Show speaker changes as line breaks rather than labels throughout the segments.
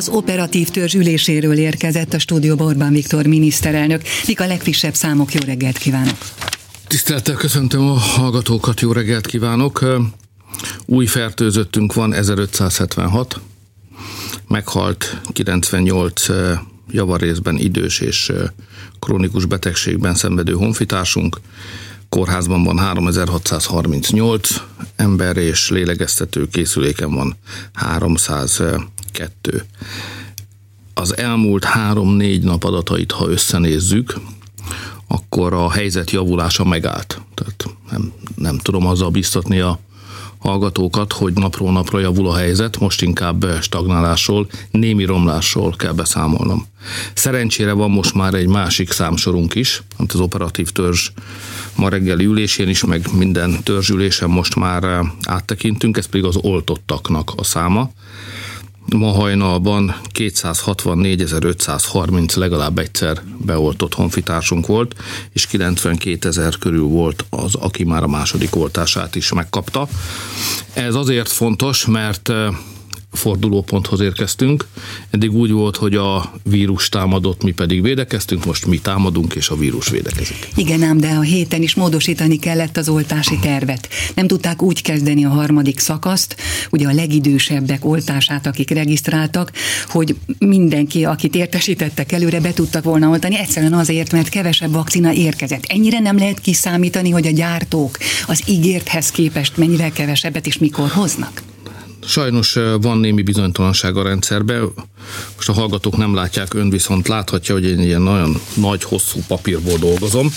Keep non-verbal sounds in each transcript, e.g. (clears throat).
Az operatív törzs üléséről érkezett a stúdióba Orbán Viktor miniszterelnök. Mik a legfrissebb számok? Jó reggelt kívánok!
Tisztelettel köszöntöm a hallgatókat, jó reggelt kívánok! Új fertőzöttünk van 1576, meghalt 98 javarészben idős és krónikus betegségben szenvedő honfitársunk, kórházban van 3638 ember, és lélegeztető készüléken van 302. Az elmúlt három-négy nap adatait, ha összenézzük, akkor a helyzet javulása megállt. Tehát nem, nem tudom azzal biztatni a hallgatókat, hogy napról napra javul a helyzet, most inkább stagnálásról, némi romlásról kell beszámolnom. Szerencsére van most már egy másik számsorunk is, amit az operatív törzs ma reggeli ülésén is, meg minden törzsülésen most már áttekintünk, ez pedig az oltottaknak a száma. Ma hajnalban 264.530 legalább egyszer beoltott honfitársunk volt, és 92 ezer körül volt az, aki már a második oltását is megkapta. Ez azért fontos, mert fordulóponthoz érkeztünk. Eddig úgy volt, hogy a vírus támadott, mi pedig védekeztünk, most mi támadunk, és a vírus védekezik.
Igen ám, de a héten is módosítani kellett az oltási tervet. Nem tudták úgy kezdeni a harmadik szakaszt, ugye a legidősebbek oltását, akik regisztráltak, hogy mindenki, akit értesítettek előre, be tudtak volna oltani, egyszerűen azért, mert kevesebb vakcina érkezett. Ennyire nem lehet kiszámítani, hogy a gyártók az ígérthez képest mennyivel kevesebbet és mikor hoznak?
Sajnos van némi bizonytalanság a rendszerben. Most a hallgatók nem látják, ön viszont láthatja, hogy én ilyen nagyon nagy, hosszú papírból dolgozom,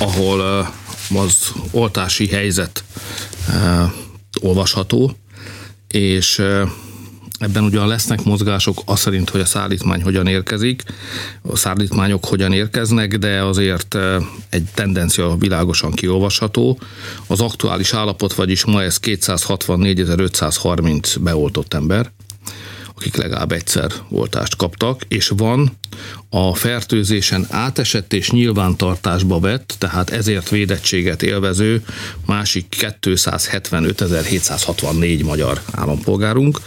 ahol az oltási helyzet olvasható, és Ebben ugyan lesznek mozgások az szerint, hogy a szállítmány hogyan érkezik, a szállítmányok hogyan érkeznek, de azért eh, egy tendencia világosan kiolvasható. Az aktuális állapot, vagyis ma ez 264.530 beoltott ember, akik legalább egyszer oltást kaptak, és van a fertőzésen átesett és nyilvántartásba vett, tehát ezért védettséget élvező másik 275.764 magyar állampolgárunk.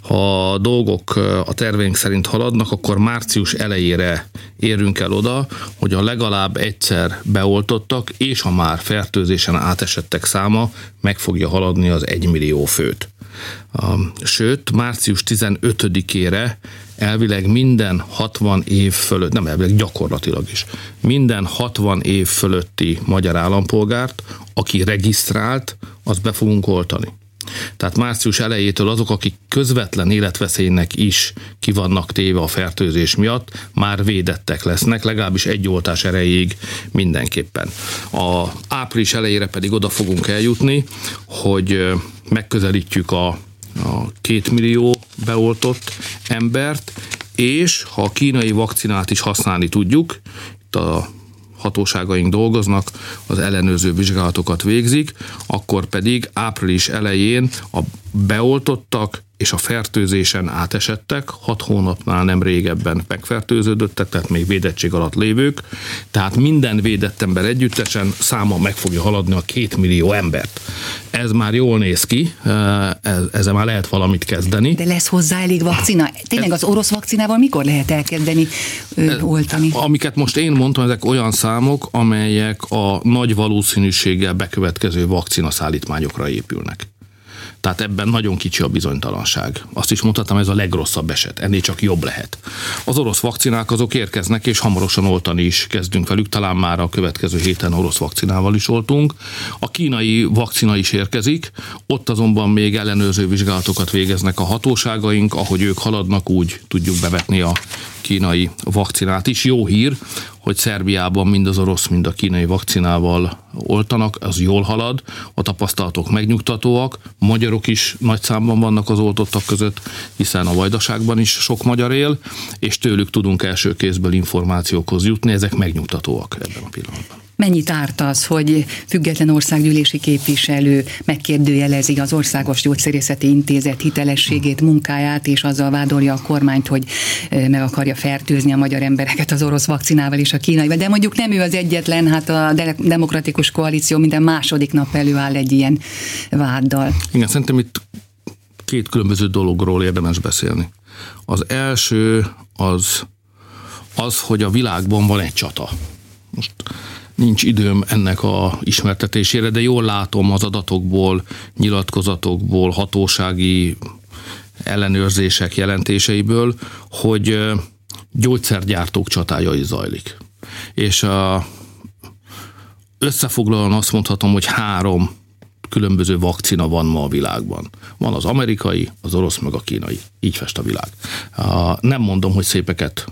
Ha a dolgok a terveink szerint haladnak, akkor március elejére érünk el oda, hogy a legalább egyszer beoltottak és a már fertőzésen átesettek száma meg fogja haladni az 1 millió főt. Sőt, március 15-ére elvileg minden 60 év fölött, nem elvileg gyakorlatilag is, minden 60 év fölötti magyar állampolgárt, aki regisztrált, azt be fogunk oltani. Tehát március elejétől azok, akik közvetlen életveszélynek is kivannak téve a fertőzés miatt, már védettek lesznek, legalábbis egy oltás erejéig mindenképpen. A április elejére pedig oda fogunk eljutni, hogy megközelítjük a a két millió beoltott embert, és ha a kínai vakcinát is használni tudjuk, itt a hatóságaink dolgoznak, az ellenőrző vizsgálatokat végzik, akkor pedig április elején a beoltottak és a fertőzésen átesettek, hat hónapnál nem régebben megfertőződöttek, tehát még védettség alatt lévők, tehát minden védett ember együttesen száma meg fogja haladni a két millió embert. Ez már jól néz ki, ezzel már lehet valamit kezdeni.
De lesz hozzá elég vakcina? Tényleg az orosz vakcinával mikor lehet elkezdeni ö, oltani?
Amiket most én mondtam, ezek olyan számok, amelyek a nagy valószínűséggel bekövetkező vakcina szállítmányokra épülnek. Tehát ebben nagyon kicsi a bizonytalanság. Azt is mondhatom, ez a legrosszabb eset, ennél csak jobb lehet. Az orosz vakcinák azok érkeznek, és hamarosan oltani is kezdünk velük, talán már a következő héten orosz vakcinával is oltunk. A kínai vakcina is érkezik, ott azonban még ellenőrző vizsgálatokat végeznek a hatóságaink, ahogy ők haladnak, úgy tudjuk bevetni a kínai vakcinát is. Jó hír, hogy Szerbiában mind az orosz, mind a kínai vakcinával oltanak, az jól halad, a tapasztalatok megnyugtatóak, magyarok is nagy számban vannak az oltottak között, hiszen a vajdaságban is sok magyar él, és tőlük tudunk első kézből információkhoz jutni, ezek megnyugtatóak ebben a pillanatban.
Mennyit árt az, hogy független országgyűlési képviselő megkérdőjelezi az Országos Gyógyszerészeti Intézet hitelességét, munkáját, és azzal vádolja a kormányt, hogy meg akarja fertőzni a magyar embereket az orosz vakcinával és a kínaival. De mondjuk nem ő az egyetlen, hát a demokratikus koalíció minden második nap előáll egy ilyen váddal.
Igen, szerintem itt két különböző dologról érdemes beszélni. Az első az, az, hogy a világban van egy csata. Most nincs időm ennek a ismertetésére, de jól látom az adatokból, nyilatkozatokból, hatósági ellenőrzések jelentéseiből, hogy gyógyszergyártók csatája is zajlik. És a, összefoglalóan azt mondhatom, hogy három különböző vakcina van ma a világban. Van az amerikai, az orosz, meg a kínai. Így fest a világ. Nem mondom, hogy szépeket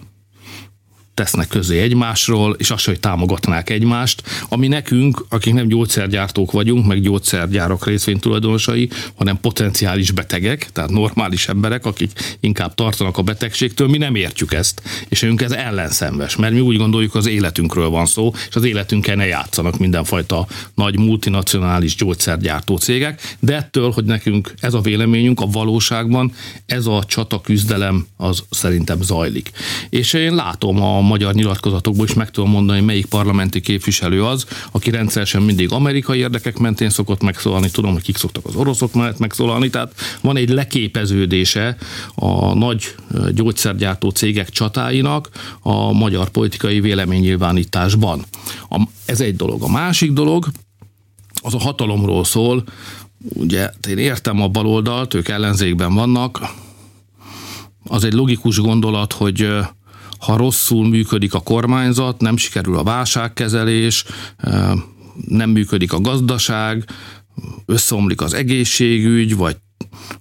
tesznek közé egymásról, és azt, hogy támogatnák egymást, ami nekünk, akik nem gyógyszergyártók vagyunk, meg gyógyszergyárak részvénytulajdonosai, hanem potenciális betegek, tehát normális emberek, akik inkább tartanak a betegségtől, mi nem értjük ezt, és őnk ez ellenszenves, mert mi úgy gondoljuk, az életünkről van szó, és az életünkkel ne játszanak mindenfajta nagy multinacionális gyógyszergyártó cégek, de ettől, hogy nekünk ez a véleményünk, a valóságban ez a csata küzdelem az szerintem zajlik. És én látom a magyar nyilatkozatokból is meg tudom mondani, melyik parlamenti képviselő az, aki rendszeresen mindig amerikai érdekek mentén szokott megszólalni, tudom, hogy kik szoktak az oroszok mellett megszólalni, tehát van egy leképeződése a nagy gyógyszergyártó cégek csatáinak a magyar politikai véleménynyilvánításban. Ez egy dolog. A másik dolog, az a hatalomról szól, ugye én értem a baloldalt, ők ellenzékben vannak, az egy logikus gondolat, hogy ha rosszul működik a kormányzat, nem sikerül a válságkezelés, nem működik a gazdaság, összeomlik az egészségügy, vagy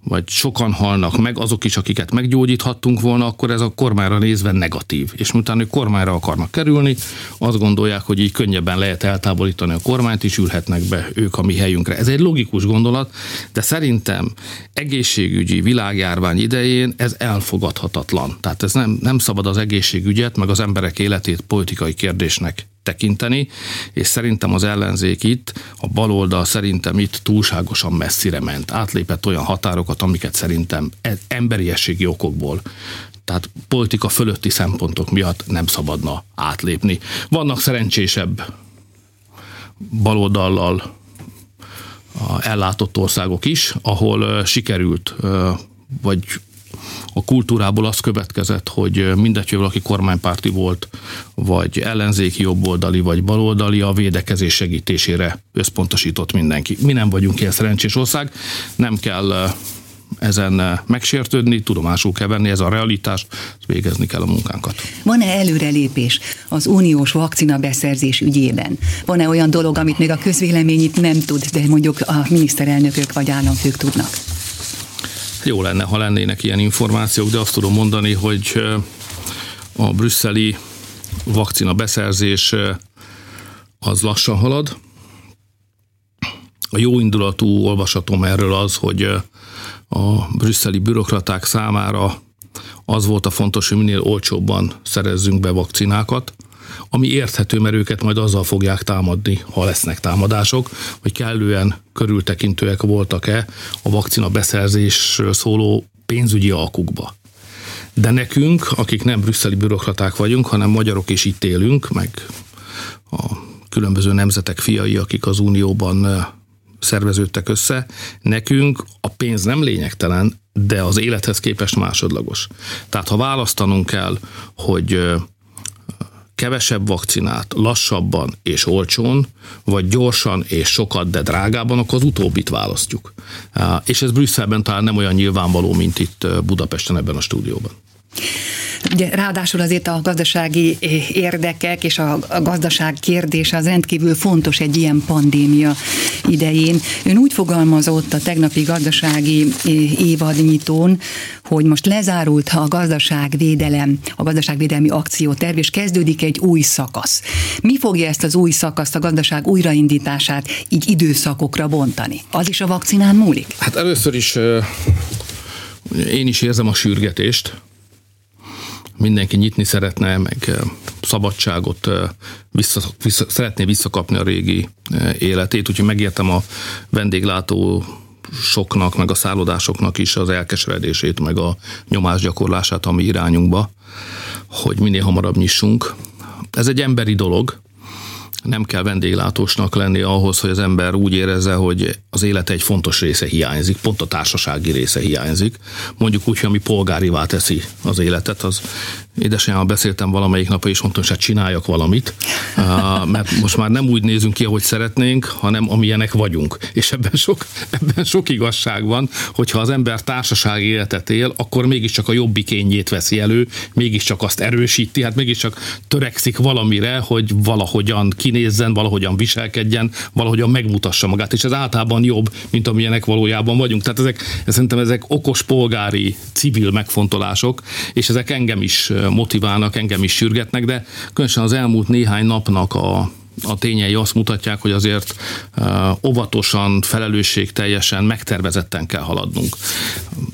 vagy sokan halnak meg, azok is, akiket meggyógyíthattunk volna, akkor ez a kormányra nézve negatív. És miután ők kormányra akarnak kerülni, azt gondolják, hogy így könnyebben lehet eltávolítani a kormányt, és ülhetnek be ők a mi helyünkre. Ez egy logikus gondolat, de szerintem egészségügyi világjárvány idején ez elfogadhatatlan. Tehát ez nem, nem szabad az egészségügyet, meg az emberek életét politikai kérdésnek tekinteni, és szerintem az ellenzék itt, a baloldal szerintem itt túlságosan messzire ment. Átlépett olyan határokat, amiket szerintem e- emberiességi okokból tehát politika fölötti szempontok miatt nem szabadna átlépni. Vannak szerencsésebb baloldallal ellátott országok is, ahol sikerült vagy a kultúrából az következett, hogy mindegy, hogy valaki kormánypárti volt, vagy ellenzéki jobboldali, vagy baloldali, a védekezés segítésére összpontosított mindenki. Mi nem vagyunk ilyen szerencsés ország, nem kell ezen megsértődni, tudomásul kell venni, ez a realitás, végezni kell a munkánkat.
Van-e előrelépés az uniós vakcina beszerzés ügyében? Van-e olyan dolog, amit még a közvélemény itt nem tud, de mondjuk a miniszterelnökök vagy államfők tudnak?
Jó lenne, ha lennének ilyen információk, de azt tudom mondani, hogy a brüsszeli vakcina beszerzés az lassan halad. A jó indulatú olvasatom erről az, hogy a brüsszeli bürokraták számára az volt a fontos, hogy minél olcsóbban szerezzünk be vakcinákat, ami érthető, mert őket majd azzal fogják támadni, ha lesznek támadások, hogy kellően körültekintőek voltak-e a vakcina beszerzésről szóló pénzügyi alkukba. De nekünk, akik nem brüsszeli bürokraták vagyunk, hanem magyarok is itt élünk, meg a különböző nemzetek fiai, akik az Unióban szerveződtek össze, nekünk a pénz nem lényegtelen, de az élethez képest másodlagos. Tehát ha választanunk kell, hogy kevesebb vakcinát lassabban és olcsón, vagy gyorsan és sokat, de drágában, akkor az utóbbit választjuk. És ez Brüsszelben talán nem olyan nyilvánvaló, mint itt Budapesten ebben a stúdióban.
Ugye ráadásul azért a gazdasági érdekek és a gazdaság kérdése az rendkívül fontos egy ilyen pandémia idején. Ön úgy fogalmazott a tegnapi gazdasági évadnyitón, hogy most lezárult a gazdaságvédelem, a gazdaságvédelmi akcióterv, és kezdődik egy új szakasz. Mi fogja ezt az új szakaszt, a gazdaság újraindítását így időszakokra bontani? Az is a vakcinán múlik?
Hát először is én is érzem a sürgetést, mindenki nyitni szeretne, meg szabadságot vissza, vissza, szeretné visszakapni a régi életét, úgyhogy megértem a vendéglátó soknak, meg a szállodásoknak is az elkeseredését, meg a nyomásgyakorlását a mi irányunkba, hogy minél hamarabb nyissunk. Ez egy emberi dolog, Nem kell vendéglátósnak lenni ahhoz, hogy az ember úgy érezze, hogy az élete egy fontos része hiányzik, pont a társasági része hiányzik. Mondjuk úgy, hogy ami polgárivá teszi az életet, az édesanyámmal beszéltem valamelyik nap, és mondtam, hogy csináljak valamit, mert most már nem úgy nézünk ki, ahogy szeretnénk, hanem amilyenek vagyunk. És ebben sok, ebben sok igazság van, hogyha az ember társasági életet él, akkor mégiscsak a jobbikényét veszi elő, mégiscsak azt erősíti, hát mégiscsak törekszik valamire, hogy valahogyan kinézzen, valahogyan viselkedjen, valahogyan megmutassa magát, és ez általában jobb, mint amilyenek valójában vagyunk. Tehát ezek, szerintem ezek okos polgári, civil megfontolások, és ezek engem is motiválnak, engem is sürgetnek, de különösen az elmúlt néhány napnak a a tényei azt mutatják, hogy azért óvatosan, felelősségteljesen, megtervezetten kell haladnunk.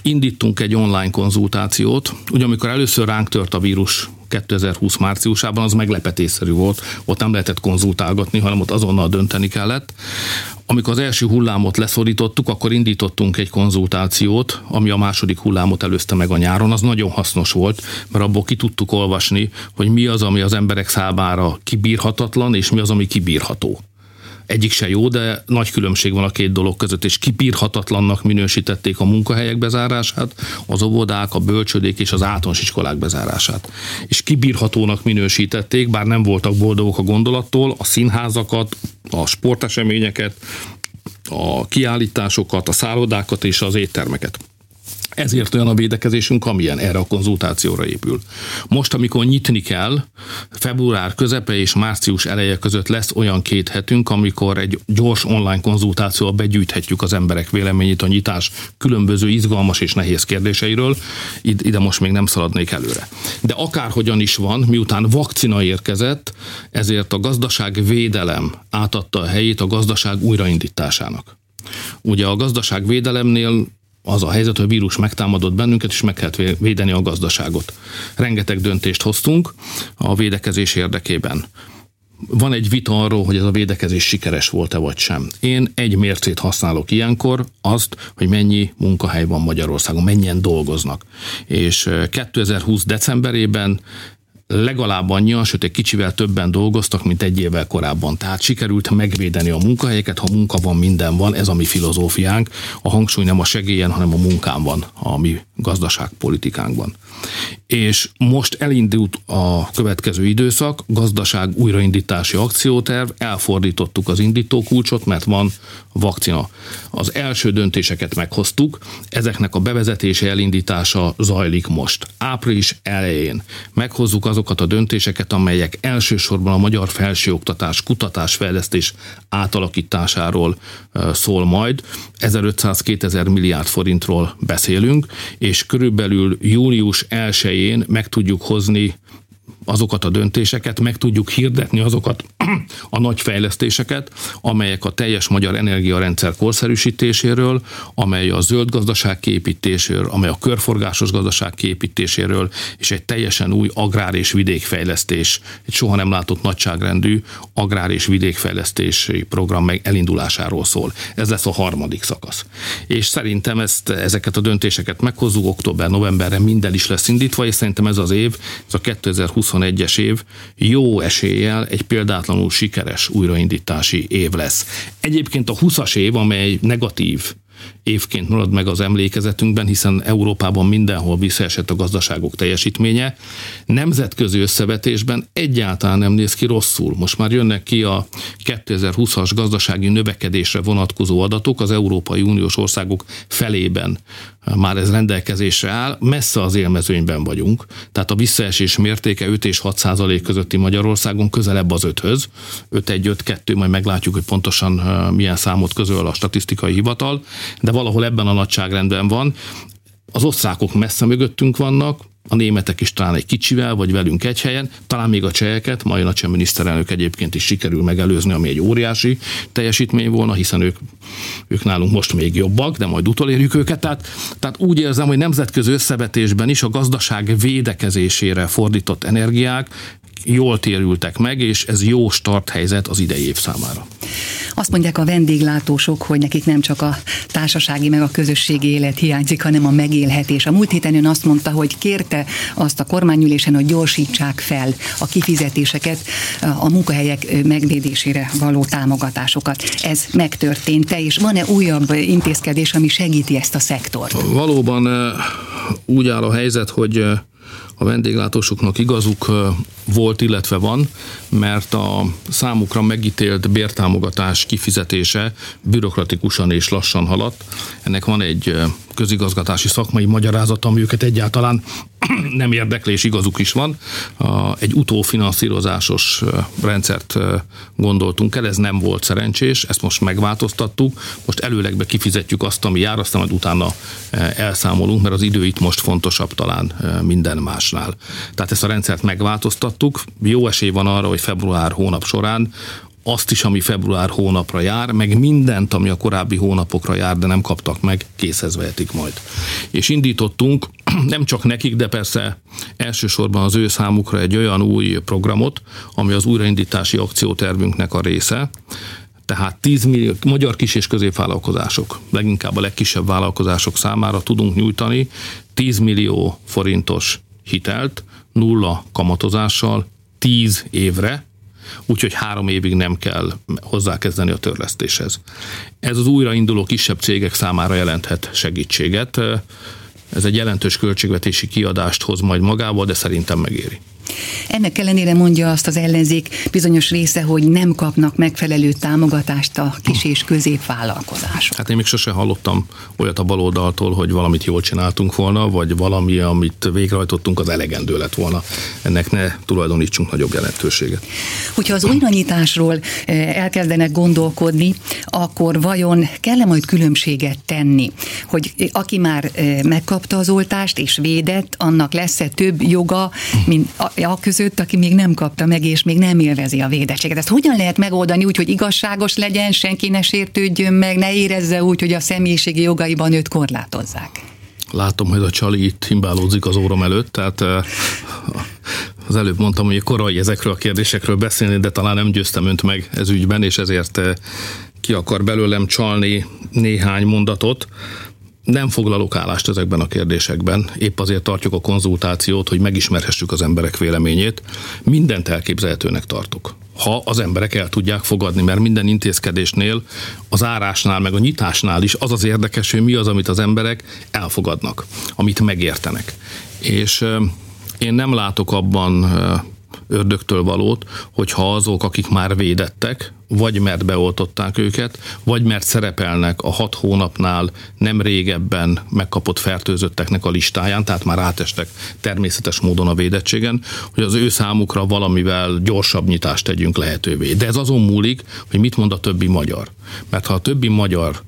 Indítunk egy online konzultációt, ugye amikor először ránk tört a vírus 2020 márciusában, az meglepetésszerű volt, ott nem lehetett konzultálgatni, hanem ott azonnal dönteni kellett. Amikor az első hullámot leszorítottuk, akkor indítottunk egy konzultációt, ami a második hullámot előzte meg a nyáron. Az nagyon hasznos volt, mert abból ki tudtuk olvasni, hogy mi az, ami az emberek számára kibírhatatlan, és mi az, ami kibírható egyik se jó, de nagy különbség van a két dolog között, és kipírhatatlannak minősítették a munkahelyek bezárását, az óvodák, a bölcsödék és az általános iskolák bezárását. És kibírhatónak minősítették, bár nem voltak boldogok a gondolattól, a színházakat, a sporteseményeket, a kiállításokat, a szállodákat és az éttermeket. Ezért olyan a védekezésünk, amilyen erre a konzultációra épül. Most, amikor nyitni kell, február közepe és március eleje között lesz olyan két hetünk, amikor egy gyors online konzultációval begyűjthetjük az emberek véleményét a nyitás különböző izgalmas és nehéz kérdéseiről. Ide most még nem szaladnék előre. De akárhogyan is van, miután vakcina érkezett, ezért a gazdaság védelem átadta a helyét a gazdaság újraindításának. Ugye a gazdaságvédelemnél az a helyzet, hogy a vírus megtámadott bennünket, és meg kellett védeni a gazdaságot. Rengeteg döntést hoztunk a védekezés érdekében. Van egy vita arról, hogy ez a védekezés sikeres volt-e vagy sem. Én egy mércét használok ilyenkor, azt, hogy mennyi munkahely van Magyarországon, mennyien dolgoznak. És 2020 decemberében legalább annyian, sőt egy kicsivel többen dolgoztak, mint egy évvel korábban. Tehát sikerült megvédeni a munkahelyeket, ha munka van, minden van, ez a mi filozófiánk. A hangsúly nem a segélyen, hanem a munkán van, a mi gazdaságpolitikánkban. És most elindult a következő időszak, gazdaság újraindítási akcióterv, elfordítottuk az indítókulcsot, mert van vakcina. Az első döntéseket meghoztuk, ezeknek a bevezetése, elindítása zajlik most. Április elején meghozzuk azokat a döntéseket, amelyek elsősorban a magyar felsőoktatás, kutatásfejlesztés átalakításáról szól majd. 1500-2000 milliárd forintról beszélünk, és körülbelül július 1-én meg tudjuk hozni azokat a döntéseket, meg tudjuk hirdetni azokat (clears throat) a nagy fejlesztéseket, amelyek a teljes magyar energiarendszer korszerűsítéséről, amely a zöld gazdaság kiépítéséről, amely a körforgásos gazdaság kiépítéséről, és egy teljesen új agrár és vidékfejlesztés, egy soha nem látott nagyságrendű agrár és vidékfejlesztési program meg elindulásáról szól. Ez lesz a harmadik szakasz. És szerintem ezt, ezeket a döntéseket meghozzuk, október-novemberre minden is lesz indítva, és szerintem ez az év, ez a 2021-es év jó eséllyel egy példátlanul sikeres újraindítási év lesz. Egyébként a 20-as év, amely negatív évként marad meg az emlékezetünkben, hiszen Európában mindenhol visszaesett a gazdaságok teljesítménye. Nemzetközi összevetésben egyáltalán nem néz ki rosszul. Most már jönnek ki a 2020-as gazdasági növekedésre vonatkozó adatok az Európai Uniós országok felében már ez rendelkezésre áll, messze az élmezőnyben vagyunk, tehát a visszaesés mértéke 5 és 6 százalék közötti Magyarországon közelebb az 5-höz, 5-1-5-2, majd meglátjuk, hogy pontosan milyen számot közöl a statisztikai hivatal, de valahol ebben a nagyságrendben van. Az osztrákok messze mögöttünk vannak, a németek is talán egy kicsivel, vagy velünk egy helyen, talán még a cseheket, majd a cseh miniszterelnök egyébként is sikerül megelőzni, ami egy óriási teljesítmény volna, hiszen ők, ők nálunk most még jobbak, de majd utolérjük őket. Tehát, tehát úgy érzem, hogy nemzetközi összevetésben is a gazdaság védekezésére fordított energiák jól térültek meg, és ez jó start helyzet az idei év számára.
Azt mondják a vendéglátósok, hogy nekik nem csak a társasági meg a közösségi élet hiányzik, hanem a megélhetés. A múlt héten ön azt mondta, hogy kérte azt a kormányülésen, hogy gyorsítsák fel a kifizetéseket, a munkahelyek megvédésére való támogatásokat. Ez megtörtént-e, és van-e újabb intézkedés, ami segíti ezt a szektort?
Valóban úgy áll a helyzet, hogy a vendéglátósoknak igazuk volt, illetve van, mert a számukra megítélt bértámogatás kifizetése bürokratikusan és lassan haladt. Ennek van egy közigazgatási szakmai magyarázat, ami őket egyáltalán (clears throat) nem érdekli, és igazuk is van. Egy utófinanszírozásos rendszert gondoltunk el, ez nem volt szerencsés, ezt most megváltoztattuk, most előlegbe kifizetjük azt, ami jár, aztán majd utána elszámolunk, mert az idő itt most fontosabb talán minden másnál. Tehát ezt a rendszert megváltoztattuk, jó esély van arra, hogy február hónap során azt is, ami február hónapra jár, meg mindent, ami a korábbi hónapokra jár, de nem kaptak meg, készhez vehetik majd. És indítottunk (clears throat) nem csak nekik, de persze elsősorban az ő számukra egy olyan új programot, ami az újraindítási akciótervünknek a része, tehát 10 millió magyar kis és középvállalkozások, leginkább a legkisebb vállalkozások számára tudunk nyújtani 10 millió forintos hitelt nulla kamatozással 10 évre, úgyhogy három évig nem kell hozzákezdeni a törlesztéshez. Ez az újrainduló kisebb cégek számára jelenthet segítséget. Ez egy jelentős költségvetési kiadást hoz majd magával, de szerintem megéri.
Ennek ellenére mondja azt az ellenzék bizonyos része, hogy nem kapnak megfelelő támogatást a kis és középvállalkozások.
Hát én még sose hallottam olyat a baloldaltól, hogy valamit jól csináltunk volna, vagy valami, amit végrehajtottunk, az elegendő lett volna. Ennek ne tulajdonítsunk nagyobb jelentőséget.
Hogyha az újranyitásról eh, elkezdenek gondolkodni, akkor vajon kell-e majd különbséget tenni, hogy aki már eh, megkapta az oltást és védett, annak lesz-e több joga, mint a között, aki még nem kapta meg, és még nem élvezi a védettséget. Ezt hogyan lehet megoldani úgy, hogy igazságos legyen, senki ne sértődjön meg, ne érezze úgy, hogy a személyiségi jogaiban őt korlátozzák?
Látom, hogy a Csali itt himbálózik az órom előtt, tehát eh, az előbb mondtam, hogy korai ezekről a kérdésekről beszélni, de talán nem győztem önt meg ez ügyben, és ezért eh, ki akar belőlem csalni néhány mondatot nem foglalok állást ezekben a kérdésekben, épp azért tartjuk a konzultációt, hogy megismerhessük az emberek véleményét. Mindent elképzelhetőnek tartok. Ha az emberek el tudják fogadni, mert minden intézkedésnél, az árásnál, meg a nyitásnál is az az érdekes, hogy mi az, amit az emberek elfogadnak, amit megértenek. És én nem látok abban ördögtől valót, hogyha azok, akik már védettek, vagy mert beoltották őket, vagy mert szerepelnek a hat hónapnál nem régebben megkapott fertőzötteknek a listáján, tehát már átestek természetes módon a védettségen, hogy az ő számukra valamivel gyorsabb nyitást tegyünk lehetővé. De ez azon múlik, hogy mit mond a többi magyar. Mert ha a többi magyar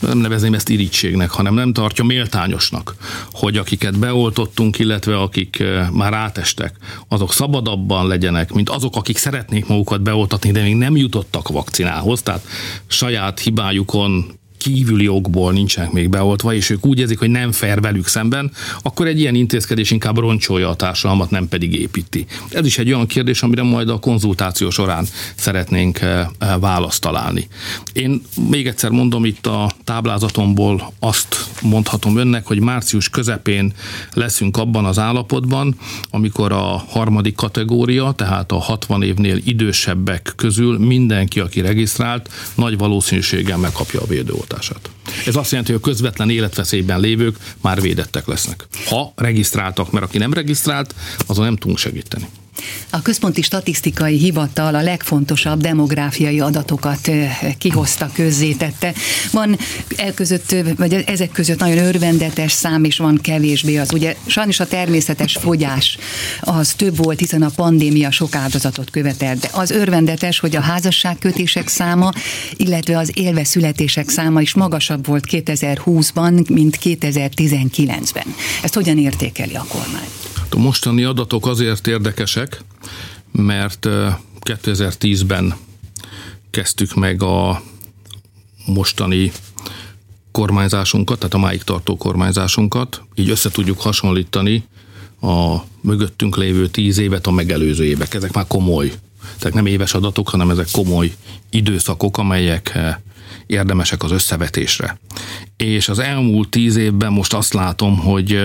nem nevezném ezt irítségnek, hanem nem tartja méltányosnak, hogy akiket beoltottunk, illetve akik eh, már átestek, azok szabadabban legyenek, mint azok, akik szeretnék magukat beoltatni, de még nem jutottak vakcinához, tehát saját hibájukon kívüli okból nincsenek még beoltva, és ők úgy érzik, hogy nem fair velük szemben, akkor egy ilyen intézkedés inkább roncsolja a társadalmat, nem pedig építi. Ez is egy olyan kérdés, amire majd a konzultáció során szeretnénk eh, eh, választ találni. Én még egyszer mondom, itt a táblázatomból azt mondhatom önnek, hogy március közepén leszünk abban az állapotban, amikor a harmadik kategória, tehát a 60 évnél idősebbek közül mindenki, aki regisztrált, nagy valószínűséggel megkapja a védőoltást oltását. Ez azt jelenti, hogy a közvetlen életveszélyben lévők már védettek lesznek. Ha regisztráltak, mert aki nem regisztrált, azon nem tudunk segíteni.
A Központi Statisztikai Hivatal a legfontosabb demográfiai adatokat kihozta, közzétette. Van el között, vagy ezek között nagyon örvendetes szám, és van kevésbé az. Ugye sajnos a természetes fogyás az több volt, hiszen a pandémia sok áldozatot követelt. De az örvendetes, hogy a házasságkötések száma, illetve az élve születések száma is magasabb volt 2020-ban, mint 2019-ben. Ezt hogyan értékeli a kormány?
A mostani adatok azért érdekesek, mert 2010-ben kezdtük meg a mostani kormányzásunkat, tehát a máig tartó kormányzásunkat, így össze tudjuk hasonlítani a mögöttünk lévő tíz évet a megelőző évek. Ezek már komoly tehát nem éves adatok, hanem ezek komoly időszakok, amelyek érdemesek az összevetésre. És az elmúlt tíz évben most azt látom, hogy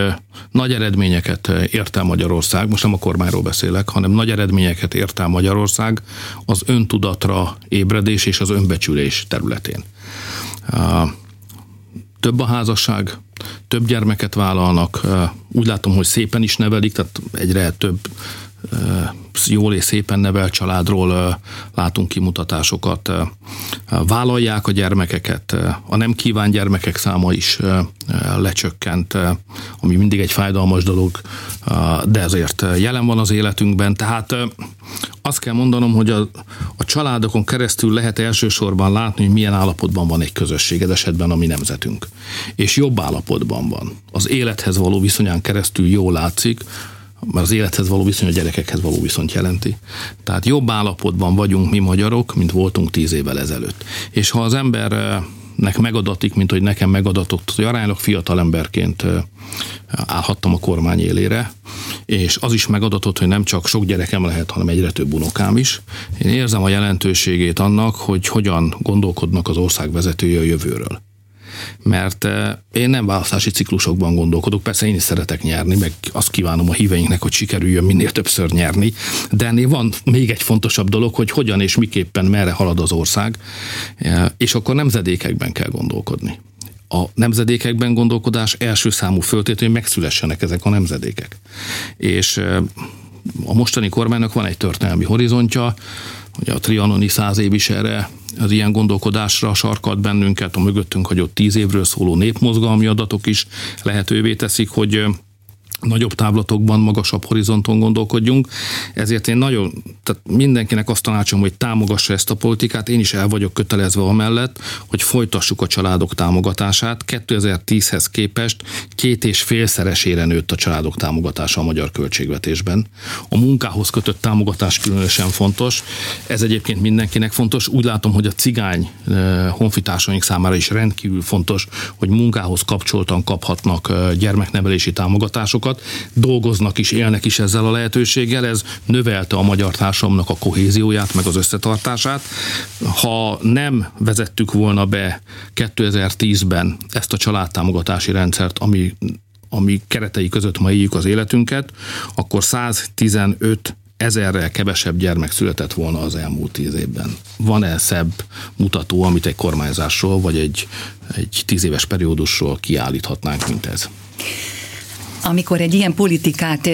nagy eredményeket ért el Magyarország, most nem a kormányról beszélek, hanem nagy eredményeket ért el Magyarország az öntudatra ébredés és az önbecsülés területén. Több a házasság, több gyermeket vállalnak, úgy látom, hogy szépen is nevelik, tehát egyre több jól és szépen nevelt családról látunk kimutatásokat. Vállalják a gyermekeket, a nem kíván gyermekek száma is lecsökkent, ami mindig egy fájdalmas dolog, de ezért jelen van az életünkben. Tehát azt kell mondanom, hogy a, a családokon keresztül lehet elsősorban látni, hogy milyen állapotban van egy közösség, ez esetben a mi nemzetünk. És jobb állapotban van. Az élethez való viszonyán keresztül jól látszik, mert az élethez való viszony a gyerekekhez való viszont jelenti. Tehát jobb állapotban vagyunk mi magyarok, mint voltunk tíz évvel ezelőtt. És ha az embernek megadatik, mint hogy nekem megadatott, hogy aránylag fiatal emberként állhattam a kormány élére, és az is megadatott, hogy nem csak sok gyerekem lehet, hanem egyre több unokám is. Én érzem a jelentőségét annak, hogy hogyan gondolkodnak az ország vezetője a jövőről mert eh, én nem választási ciklusokban gondolkodok, persze én is szeretek nyerni, meg azt kívánom a híveinknek, hogy sikerüljön minél többször nyerni, de ennél van még egy fontosabb dolog, hogy hogyan és miképpen merre halad az ország, eh, és akkor nemzedékekben kell gondolkodni a nemzedékekben gondolkodás első számú föltétlenül, hogy megszülessenek ezek a nemzedékek. És eh, a mostani kormánynak van egy történelmi horizontja, Ugye a trianoni száz év is erre az ilyen gondolkodásra sarkalt bennünket, a mögöttünk hagyott tíz évről szóló népmozgalmi adatok is lehetővé teszik, hogy nagyobb távlatokban, magasabb horizonton gondolkodjunk. Ezért én nagyon, tehát mindenkinek azt tanácsom, hogy támogassa ezt a politikát. Én is el vagyok kötelezve amellett, hogy folytassuk a családok támogatását. 2010-hez képest két és félszeresére nőtt a családok támogatása a magyar költségvetésben. A munkához kötött támogatás különösen fontos. Ez egyébként mindenkinek fontos. Úgy látom, hogy a cigány eh, honfitársaink számára is rendkívül fontos, hogy munkához kapcsoltan kaphatnak eh, gyermeknevelési támogatásokat sokat, dolgoznak is, élnek is ezzel a lehetőséggel, ez növelte a magyar társadalomnak a kohézióját, meg az összetartását. Ha nem vezettük volna be 2010-ben ezt a családtámogatási rendszert, ami ami keretei között ma éljük az életünket, akkor 115 ezerrel kevesebb gyermek született volna az elmúlt tíz évben. Van-e szebb mutató, amit egy kormányzásról, vagy egy, egy tíz éves periódusról kiállíthatnánk, mint ez?
Amikor egy ilyen politikát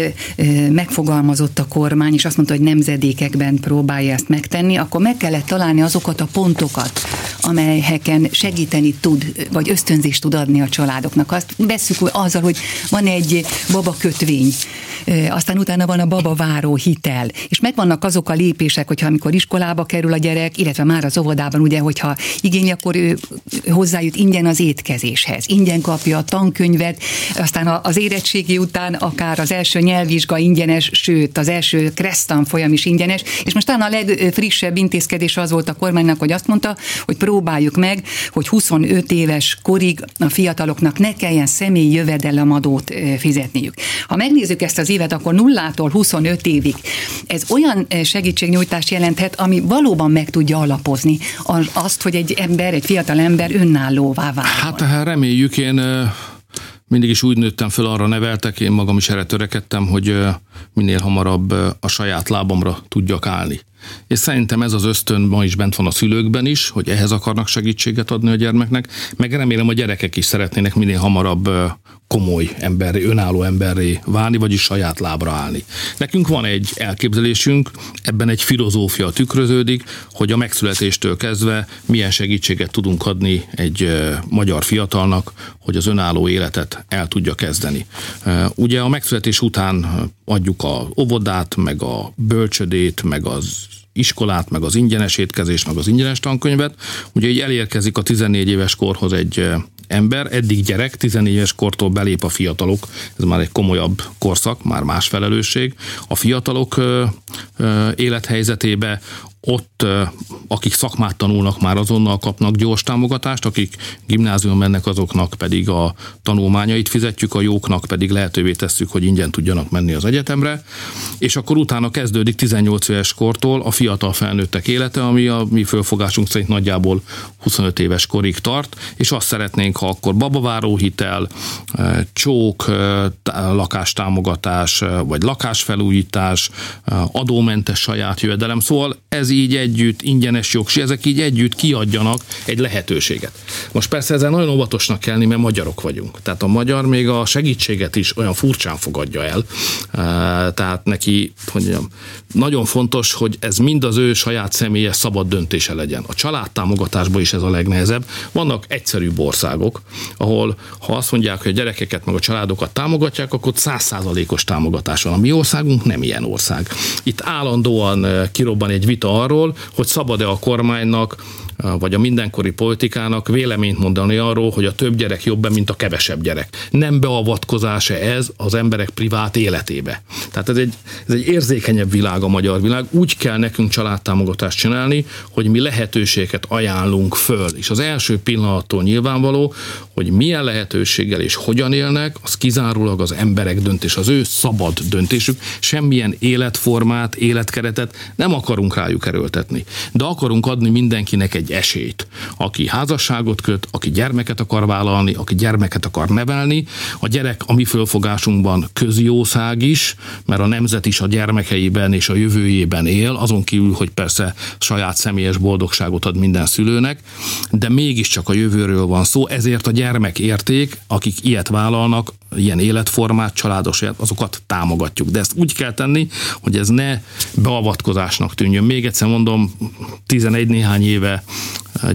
megfogalmazott a kormány, és azt mondta, hogy nemzedékekben próbálja ezt megtenni, akkor meg kellett találni azokat a pontokat, amelyeken segíteni tud, vagy ösztönzést tud adni a családoknak. Azt veszük azzal, hogy van egy baba kötvény, aztán utána van a baba váró hitel, és megvannak azok a lépések, hogyha amikor iskolába kerül a gyerek, illetve már az óvodában, ugye, hogyha igény, akkor ő hozzájut ingyen az étkezéshez, ingyen kapja a tankönyvet, aztán az érettségi után akár az első nyelvvizsga ingyenes, sőt, az első kresztan folyam is ingyenes, és most talán a legfrissebb intézkedés az volt a kormánynak, hogy azt mondta, hogy próbáljuk meg, hogy 25 éves korig a fiataloknak ne kelljen személyi jövedelemadót fizetniük. Ha megnézzük ezt az évet, akkor nullától 25 évig ez olyan segítségnyújtást jelenthet, ami valóban meg tudja alapozni azt, hogy egy ember, egy fiatal ember önállóvá váljon.
Hát, hát reméljük, én mindig is úgy nőttem föl, arra neveltek, én magam is erre törekedtem, hogy minél hamarabb a saját lábamra tudjak állni. És szerintem ez az ösztön ma is bent van a szülőkben is, hogy ehhez akarnak segítséget adni a gyermeknek, meg remélem a gyerekek is szeretnének minél hamarabb komoly emberré, önálló emberré válni, vagyis saját lábra állni. Nekünk van egy elképzelésünk, ebben egy filozófia tükröződik, hogy a megszületéstől kezdve milyen segítséget tudunk adni egy magyar fiatalnak, hogy az önálló életet el tudja kezdeni. Ugye a megszületés után adjuk a óvodát, meg a bölcsödét, meg az iskolát, meg az ingyenes étkezés, meg az ingyenes tankönyvet. Ugye így elérkezik a 14 éves korhoz egy ember, eddig gyerek, 14 éves kortól belép a fiatalok, ez már egy komolyabb korszak, már más felelősség. A fiatalok ö, ö, élethelyzetébe ott akik szakmát tanulnak, már azonnal kapnak gyors támogatást, akik gimnázium mennek, azoknak pedig a tanulmányait fizetjük, a jóknak pedig lehetővé tesszük, hogy ingyen tudjanak menni az egyetemre, és akkor utána kezdődik 18 éves kortól a fiatal felnőttek élete, ami a mi fölfogásunk szerint nagyjából 25 éves korig tart, és azt szeretnénk, ha akkor babaváró hitel, csók, lakástámogatás, vagy lakásfelújítás, adómentes saját jövedelem, szóval ez így együtt ingyenes jogsi, ezek így együtt kiadjanak egy lehetőséget. Most persze ezzel nagyon óvatosnak kellni, mert magyarok vagyunk. Tehát a magyar még a segítséget is olyan furcsán fogadja el. Tehát neki, hogy mondjam, nagyon fontos, hogy ez mind az ő saját személyes szabad döntése legyen. A családtámogatásban is ez a legnehezebb. Vannak egyszerűbb országok, ahol ha azt mondják, hogy a gyerekeket meg a családokat támogatják, akkor százszázalékos támogatás van. A mi országunk nem ilyen ország. Itt állandóan kirobban egy vita arról, hogy szabad-e a kormánynak vagy a mindenkori politikának véleményt mondani arról, hogy a több gyerek jobb, mint a kevesebb gyerek. Nem beavatkozása ez az emberek privát életébe. Tehát ez egy, ez egy érzékenyebb világ a magyar világ. Úgy kell nekünk családtámogatást csinálni, hogy mi lehetőséget ajánlunk föl. És az első pillanattól nyilvánvaló, hogy milyen lehetőséggel és hogyan élnek, az kizárólag az emberek döntés, az ő szabad döntésük. Semmilyen életformát, életkeretet nem akarunk rájuk erőltetni. De akarunk adni mindenkinek egy egy esélyt. Aki házasságot köt, aki gyermeket akar vállalni, aki gyermeket akar nevelni, a gyerek a mi fölfogásunkban közjószág is, mert a nemzet is a gyermekeiben és a jövőjében él, azon kívül, hogy persze saját személyes boldogságot ad minden szülőnek, de mégiscsak a jövőről van szó, ezért a gyermek érték, akik ilyet vállalnak, ilyen életformát, családos élet, azokat támogatjuk. De ezt úgy kell tenni, hogy ez ne beavatkozásnak tűnjön. Még egyszer mondom, 11 néhány éve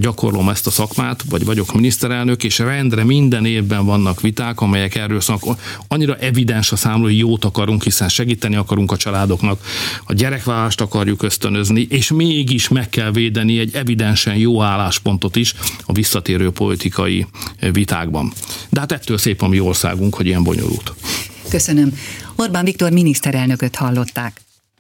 gyakorlom ezt a szakmát, vagy vagyok miniszterelnök, és rendre minden évben vannak viták, amelyek erről szólnak. Annyira evidens a számló, hogy jót akarunk, hiszen segíteni akarunk a családoknak, a gyerekvállalást akarjuk ösztönözni, és mégis meg kell védeni egy evidensen jó álláspontot is a visszatérő politikai vitákban. De hát ettől szép a mi országunk, hogy ilyen bonyolult.
Köszönöm. Orbán Viktor miniszterelnököt hallották.